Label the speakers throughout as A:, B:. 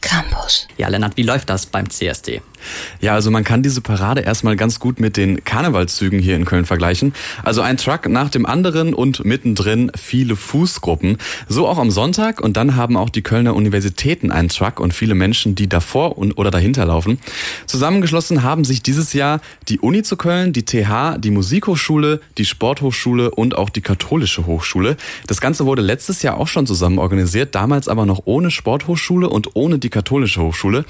A: Campus.
B: Ja, Lennart, wie läuft das beim CSD?
C: Ja, also man kann diese Parade erstmal ganz gut mit den Karnevalszügen hier in Köln vergleichen. Also ein Truck nach dem anderen und mittendrin viele Fußgruppen. So auch am Sonntag und dann haben auch die Kölner Universitäten einen Truck und viele Menschen, die davor und oder dahinter laufen. Zusammengeschlossen haben sich dieses Jahr die Uni zu Köln, die TH, die Musikhochschule, die Sporthochschule und auch die Katholische Hochschule. Das Ganze wurde letztes Jahr auch schon zusammen organisiert, damals aber noch ohne Sporthochschule und ohne die Katholische Hochschule.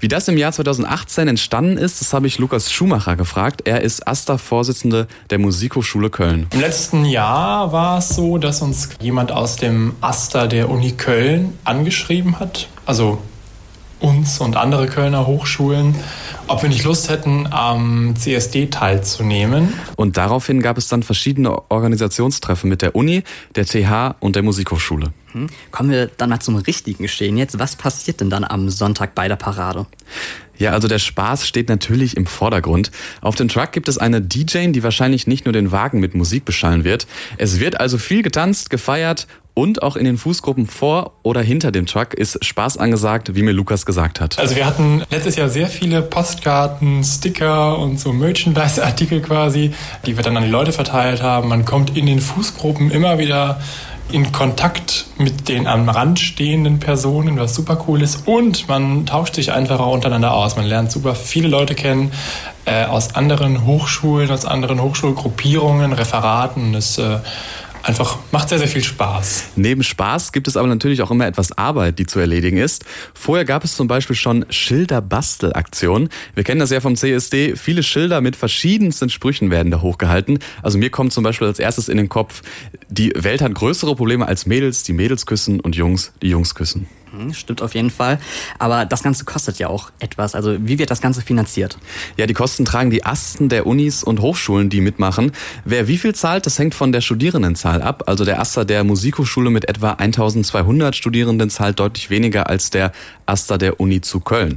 C: Wie das im Jahr 2018 entstanden ist, das habe ich Lukas Schumacher gefragt. Er ist AStA-Vorsitzende der Musikhochschule Köln.
D: Im letzten Jahr war es so, dass uns jemand aus dem AStA der Uni Köln angeschrieben hat. Also uns und andere Kölner Hochschulen, ob wir nicht Lust hätten, am CSD teilzunehmen.
C: Und daraufhin gab es dann verschiedene Organisationstreffen mit der Uni, der TH und der Musikhochschule.
B: Hm. Kommen wir dann mal zum richtigen Geschehen jetzt. Was passiert denn dann am Sonntag bei der Parade?
C: Ja, also der Spaß steht natürlich im Vordergrund. Auf dem Truck gibt es eine DJ, die wahrscheinlich nicht nur den Wagen mit Musik beschallen wird. Es wird also viel getanzt, gefeiert und auch in den Fußgruppen vor oder hinter dem Truck ist Spaß angesagt, wie mir Lukas gesagt hat.
D: Also wir hatten letztes Jahr sehr viele Postkarten, Sticker und so Merchandise-Artikel quasi, die wir dann an die Leute verteilt haben. Man kommt in den Fußgruppen immer wieder in Kontakt mit den am Rand stehenden Personen, was super cool ist. Und man tauscht sich einfach auch untereinander aus. Man lernt super viele Leute kennen äh, aus anderen Hochschulen, aus anderen Hochschulgruppierungen, Referaten. Das äh, einfach macht sehr, sehr viel Spaß.
C: Neben Spaß gibt es aber natürlich auch immer etwas Arbeit, die zu erledigen ist. Vorher gab es zum Beispiel schon Schilderbastelaktionen. Wir kennen das ja vom CSD. Viele Schilder mit verschiedensten Sprüchen werden da hochgehalten. Also mir kommt zum Beispiel als erstes in den Kopf, die Welt hat größere Probleme als Mädels, die Mädels küssen und Jungs, die Jungs küssen.
B: Hm, stimmt auf jeden Fall. Aber das Ganze kostet ja auch etwas. Also wie wird das Ganze finanziert?
C: Ja, die Kosten tragen die Asten der Unis und Hochschulen, die mitmachen. Wer wie viel zahlt, das hängt von der Studierendenzahl ab. Also der Aster der Musikhochschule mit etwa 1200 Studierenden zahlt deutlich weniger als der Aster der Uni zu Köln.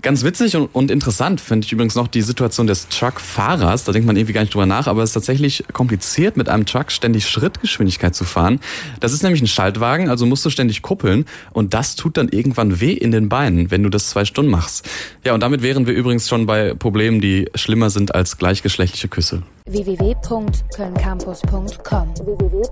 C: Ganz witzig und, und interessant finde ich übrigens noch die Situation des Truckfahrers. Da denkt man irgendwie gar nicht drüber nach, aber es ist tatsächlich kompliziert, mit einem Truck ständig Schrittgeschwindigkeit zu fahren. Das ist nämlich ein Schaltwagen, also musst du ständig kuppeln und das tut dann irgendwann weh in den Beinen, wenn du das zwei Stunden machst. Ja, und damit wären wir übrigens schon bei Problemen, die schlimmer sind als gleichgeschlechtliche Küsse.
A: www.kölncampus.com www